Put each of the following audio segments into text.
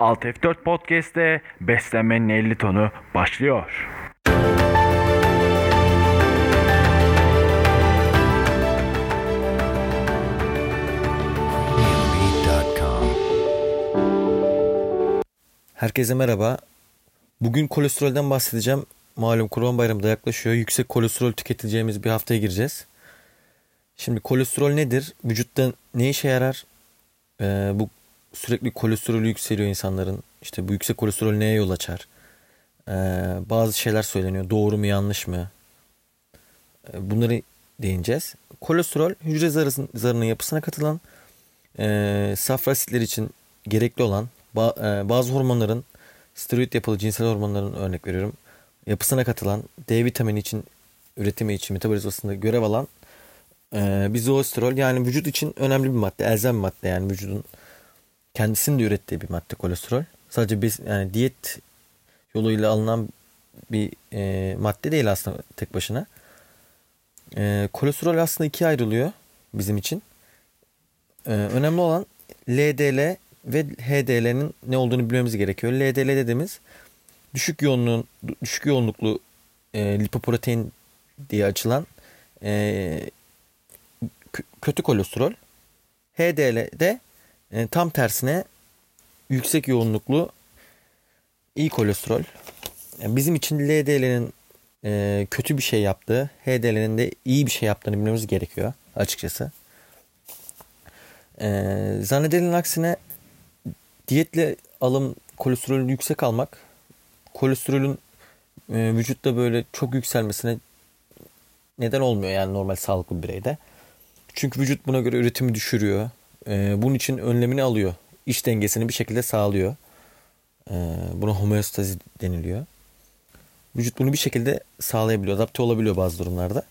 Alt F4 Podcast'te beslenmenin 50 tonu başlıyor. Herkese merhaba. Bugün kolesterolden bahsedeceğim. Malum Kurban Bayramı da yaklaşıyor. Yüksek kolesterol tüketeceğimiz bir haftaya gireceğiz. Şimdi kolesterol nedir? Vücutta ne işe yarar? Ee, bu sürekli kolesterolü yükseliyor insanların. İşte bu yüksek kolesterol neye yol açar? Ee, bazı şeyler söyleniyor. Doğru mu yanlış mı? Ee, bunları değineceğiz. Kolesterol hücre zarının yapısına katılan e, safra asitleri için gerekli olan ba- e, bazı hormonların steroid yapılı cinsel hormonların örnek veriyorum. Yapısına katılan D vitamini için üretimi için metabolizmasında görev alan e, bir zoosterol yani vücut için önemli bir madde, elzem bir madde yani vücudun kendisinin de ürettiği bir madde kolesterol. Sadece biz yani diyet yoluyla alınan bir e, madde değil aslında tek başına. E, kolesterol aslında ikiye ayrılıyor bizim için. E, önemli olan LDL ve HDL'nin ne olduğunu bilmemiz gerekiyor. LDL dediğimiz düşük yoğunluğun düşük yoğunluklu e, lipoprotein diye açılan e, kötü kolesterol. HDL de e, tam tersine yüksek yoğunluklu iyi kolesterol. Yani bizim için LDL'nin e, kötü bir şey yaptığı, HDL'nin de iyi bir şey yaptığını bilmemiz gerekiyor açıkçası. E, zannedilenin aksine diyetle alım kolesterolün yüksek almak kolesterolün e, vücutta böyle çok yükselmesine neden olmuyor yani normal sağlıklı bir bireyde. Çünkü vücut buna göre üretimi düşürüyor. E, bunun için önlemini alıyor. İş dengesini bir şekilde sağlıyor. E, buna homeostazi deniliyor. Vücut bunu bir şekilde sağlayabiliyor. Adapte olabiliyor bazı durumlarda.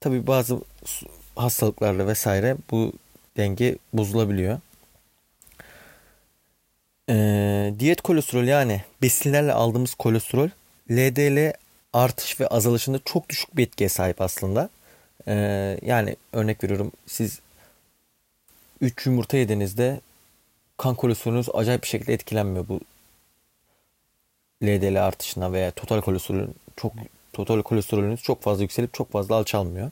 Tabii bazı hastalıklarla vesaire bu denge bozulabiliyor. Ee, diyet kolesterol yani besinlerle aldığımız kolesterol LDL artış ve azalışında çok düşük bir etkiye sahip aslında. Ee, yani örnek veriyorum siz 3 yumurta yediğinizde kan kolesterolünüz acayip bir şekilde etkilenmiyor bu LDL artışına veya total kolesterolün çok total kolesterolünüz çok fazla yükselip çok fazla alçalmıyor.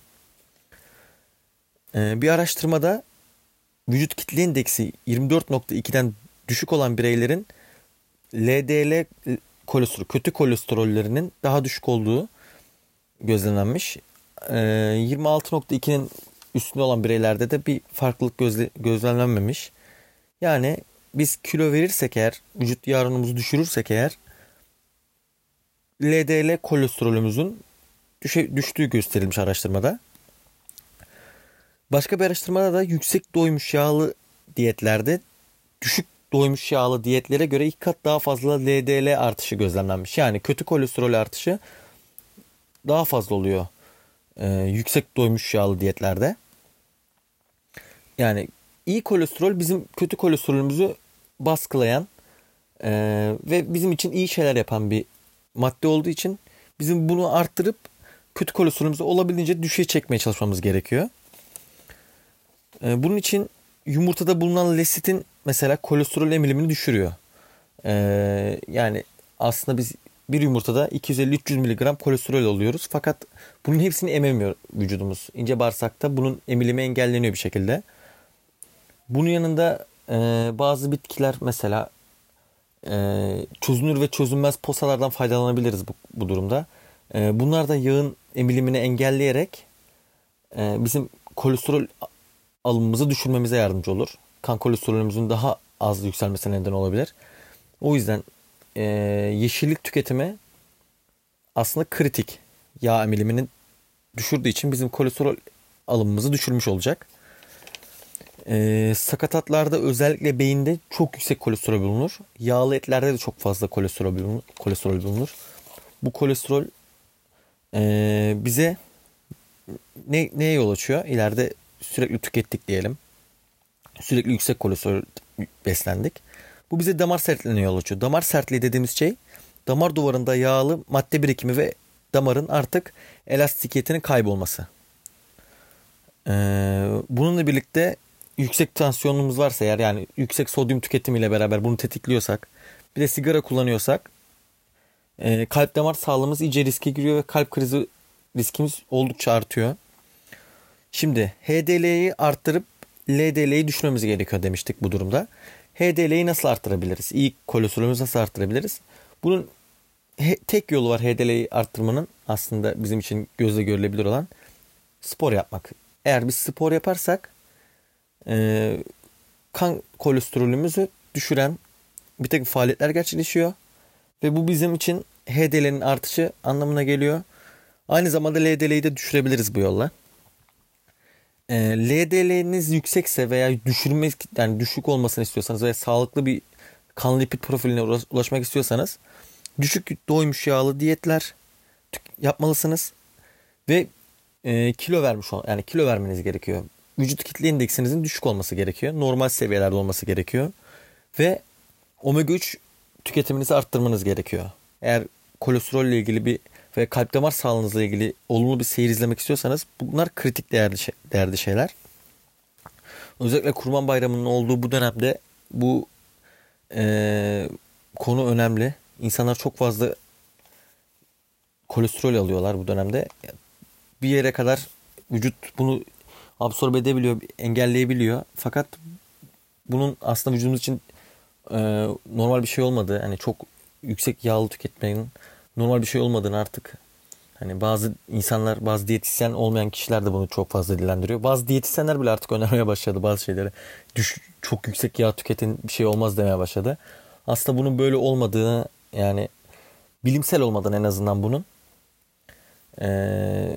Ee, bir araştırmada vücut kitle indeksi 24.2'den düşük olan bireylerin LDL kolesterol, kötü kolesterollerinin daha düşük olduğu gözlenmiş. Ee, 26.2'nin üstünde olan bireylerde de bir farklılık gözle, gözlemlenmemiş. Yani biz kilo verirsek eğer, vücut yağ düşürürsek eğer LDL kolesterolümüzün düşe, düştüğü gösterilmiş araştırmada. Başka bir araştırmada da yüksek doymuş yağlı diyetlerde düşük doymuş yağlı diyetlere göre iki kat daha fazla LDL artışı gözlemlenmiş. Yani kötü kolesterol artışı daha fazla oluyor ee, yüksek doymuş yağlı diyetlerde. Yani iyi kolesterol bizim kötü kolesterolümüzü baskılayan e, ve bizim için iyi şeyler yapan bir madde olduğu için bizim bunu arttırıp kötü kolesterolümüzü olabildiğince düşüğe çekmeye çalışmamız gerekiyor. E, bunun için yumurtada bulunan lesitin mesela kolesterol emilimini düşürüyor. Ee, yani aslında biz bir yumurtada 250-300 mg kolesterol alıyoruz. Fakat bunun hepsini ememiyor vücudumuz. İnce bağırsakta bunun emilimi engelleniyor bir şekilde. Bunun yanında e, bazı bitkiler mesela e, çözünür ve çözünmez posalardan faydalanabiliriz bu, bu durumda. E, bunlar da yağın emilimini engelleyerek e, bizim kolesterol alımımızı düşürmemize yardımcı olur. Kan kolesterolümüzün daha az yükselmesine neden olabilir. O yüzden e, yeşillik tüketimi aslında kritik. Yağ emilimini düşürdüğü için bizim kolesterol alımımızı düşürmüş olacak. E, sakatatlarda özellikle beyinde çok yüksek kolesterol bulunur. Yağlı etlerde de çok fazla kolesterol bulunur. Kolesterol bulunur. Bu kolesterol e, bize ne, neye yol açıyor? İleride sürekli tükettik diyelim. Sürekli yüksek kolesterol beslendik. Bu bize damar sertliğine yol açıyor. Damar sertliği dediğimiz şey damar duvarında yağlı madde birikimi ve damarın artık elastikiyetinin kaybolması. Ee, bununla birlikte yüksek tansiyonumuz varsa eğer yani yüksek sodyum tüketimiyle beraber bunu tetikliyorsak bir de sigara kullanıyorsak e, kalp damar sağlığımız iyice riske giriyor ve kalp krizi riskimiz oldukça artıyor. Şimdi HDL'yi arttırıp LDL'yi düşürmemiz gerekiyor demiştik bu durumda. HDL'yi nasıl arttırabiliriz? İyi kolesterolümüzü nasıl arttırabiliriz? Bunun tek yolu var HDL'yi arttırmanın aslında bizim için gözle görülebilir olan spor yapmak. Eğer biz spor yaparsak e, kan kolesterolümüzü düşüren bir takım faaliyetler gerçekleşiyor. Ve bu bizim için HDL'nin artışı anlamına geliyor. Aynı zamanda LDL'yi de düşürebiliriz bu yolla. E, LDL'niz yüksekse veya düşürmek yani düşük olmasını istiyorsanız veya sağlıklı bir kan lipid profiline ulaşmak istiyorsanız düşük doymuş yağlı diyetler yapmalısınız ve e, kilo vermiş yani kilo vermeniz gerekiyor. Vücut kitle indeksinizin düşük olması gerekiyor. Normal seviyelerde olması gerekiyor. Ve omega 3 tüketiminizi arttırmanız gerekiyor. Eğer kolesterolle ilgili bir ve kalp damar sağlığınızla ilgili olumlu bir seyir izlemek istiyorsanız bunlar kritik değerli, şey, değerli şeyler. Özellikle Kurban Bayramı'nın olduğu bu dönemde bu e, konu önemli. İnsanlar çok fazla kolesterol alıyorlar bu dönemde. Bir yere kadar vücut bunu absorbe edebiliyor, engelleyebiliyor. Fakat bunun aslında vücudumuz için e, normal bir şey olmadığı, hani çok yüksek yağlı tüketmenin normal bir şey olmadığını artık hani bazı insanlar, bazı diyetisyen olmayan kişiler de bunu çok fazla dilendiriyor. Bazı diyetisyenler bile artık önermeye başladı bazı şeyleri. Düş, çok yüksek yağ tüketin bir şey olmaz demeye başladı. Aslında bunun böyle olmadığını yani bilimsel olmadan en azından bunun e,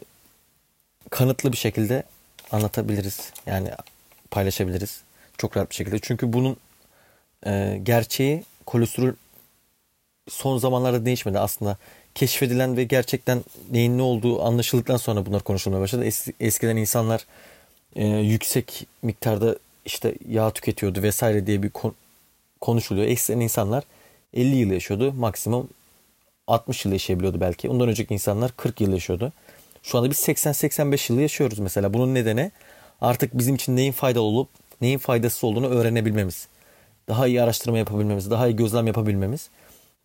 kanıtlı bir şekilde anlatabiliriz. Yani paylaşabiliriz. Çok rahat bir şekilde. Çünkü bunun e, gerçeği kolesterol son zamanlarda değişmedi aslında. Keşfedilen ve gerçekten neyin ne olduğu anlaşıldıktan sonra bunlar konuşulmaya başladı. Es, eskiden insanlar e, yüksek miktarda işte yağ tüketiyordu vesaire diye bir kon, konuşuluyor. Eskiden insanlar 50 yıl yaşıyordu. Maksimum 60 yıl yaşayabiliyordu belki. Ondan önceki insanlar 40 yıl yaşıyordu. Şu anda biz 80-85 yıl yaşıyoruz mesela. Bunun nedeni artık bizim için neyin faydalı olup neyin faydasız olduğunu öğrenebilmemiz. Daha iyi araştırma yapabilmemiz, daha iyi gözlem yapabilmemiz,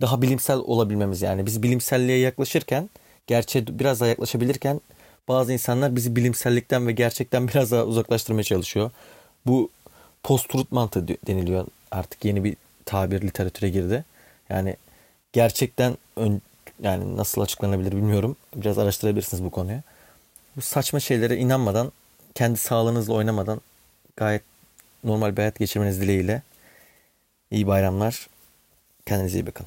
daha bilimsel olabilmemiz yani. Biz bilimselliğe yaklaşırken, gerçeğe biraz daha yaklaşabilirken bazı insanlar bizi bilimsellikten ve gerçekten biraz daha uzaklaştırmaya çalışıyor. Bu post-truth mantığı deniliyor artık yeni bir tabir literatüre girdi. Yani gerçekten ön, yani nasıl açıklanabilir bilmiyorum. Biraz araştırabilirsiniz bu konuyu. Bu saçma şeylere inanmadan, kendi sağlığınızla oynamadan gayet normal bir hayat geçirmeniz dileğiyle. İyi bayramlar. Kendinize iyi bakın.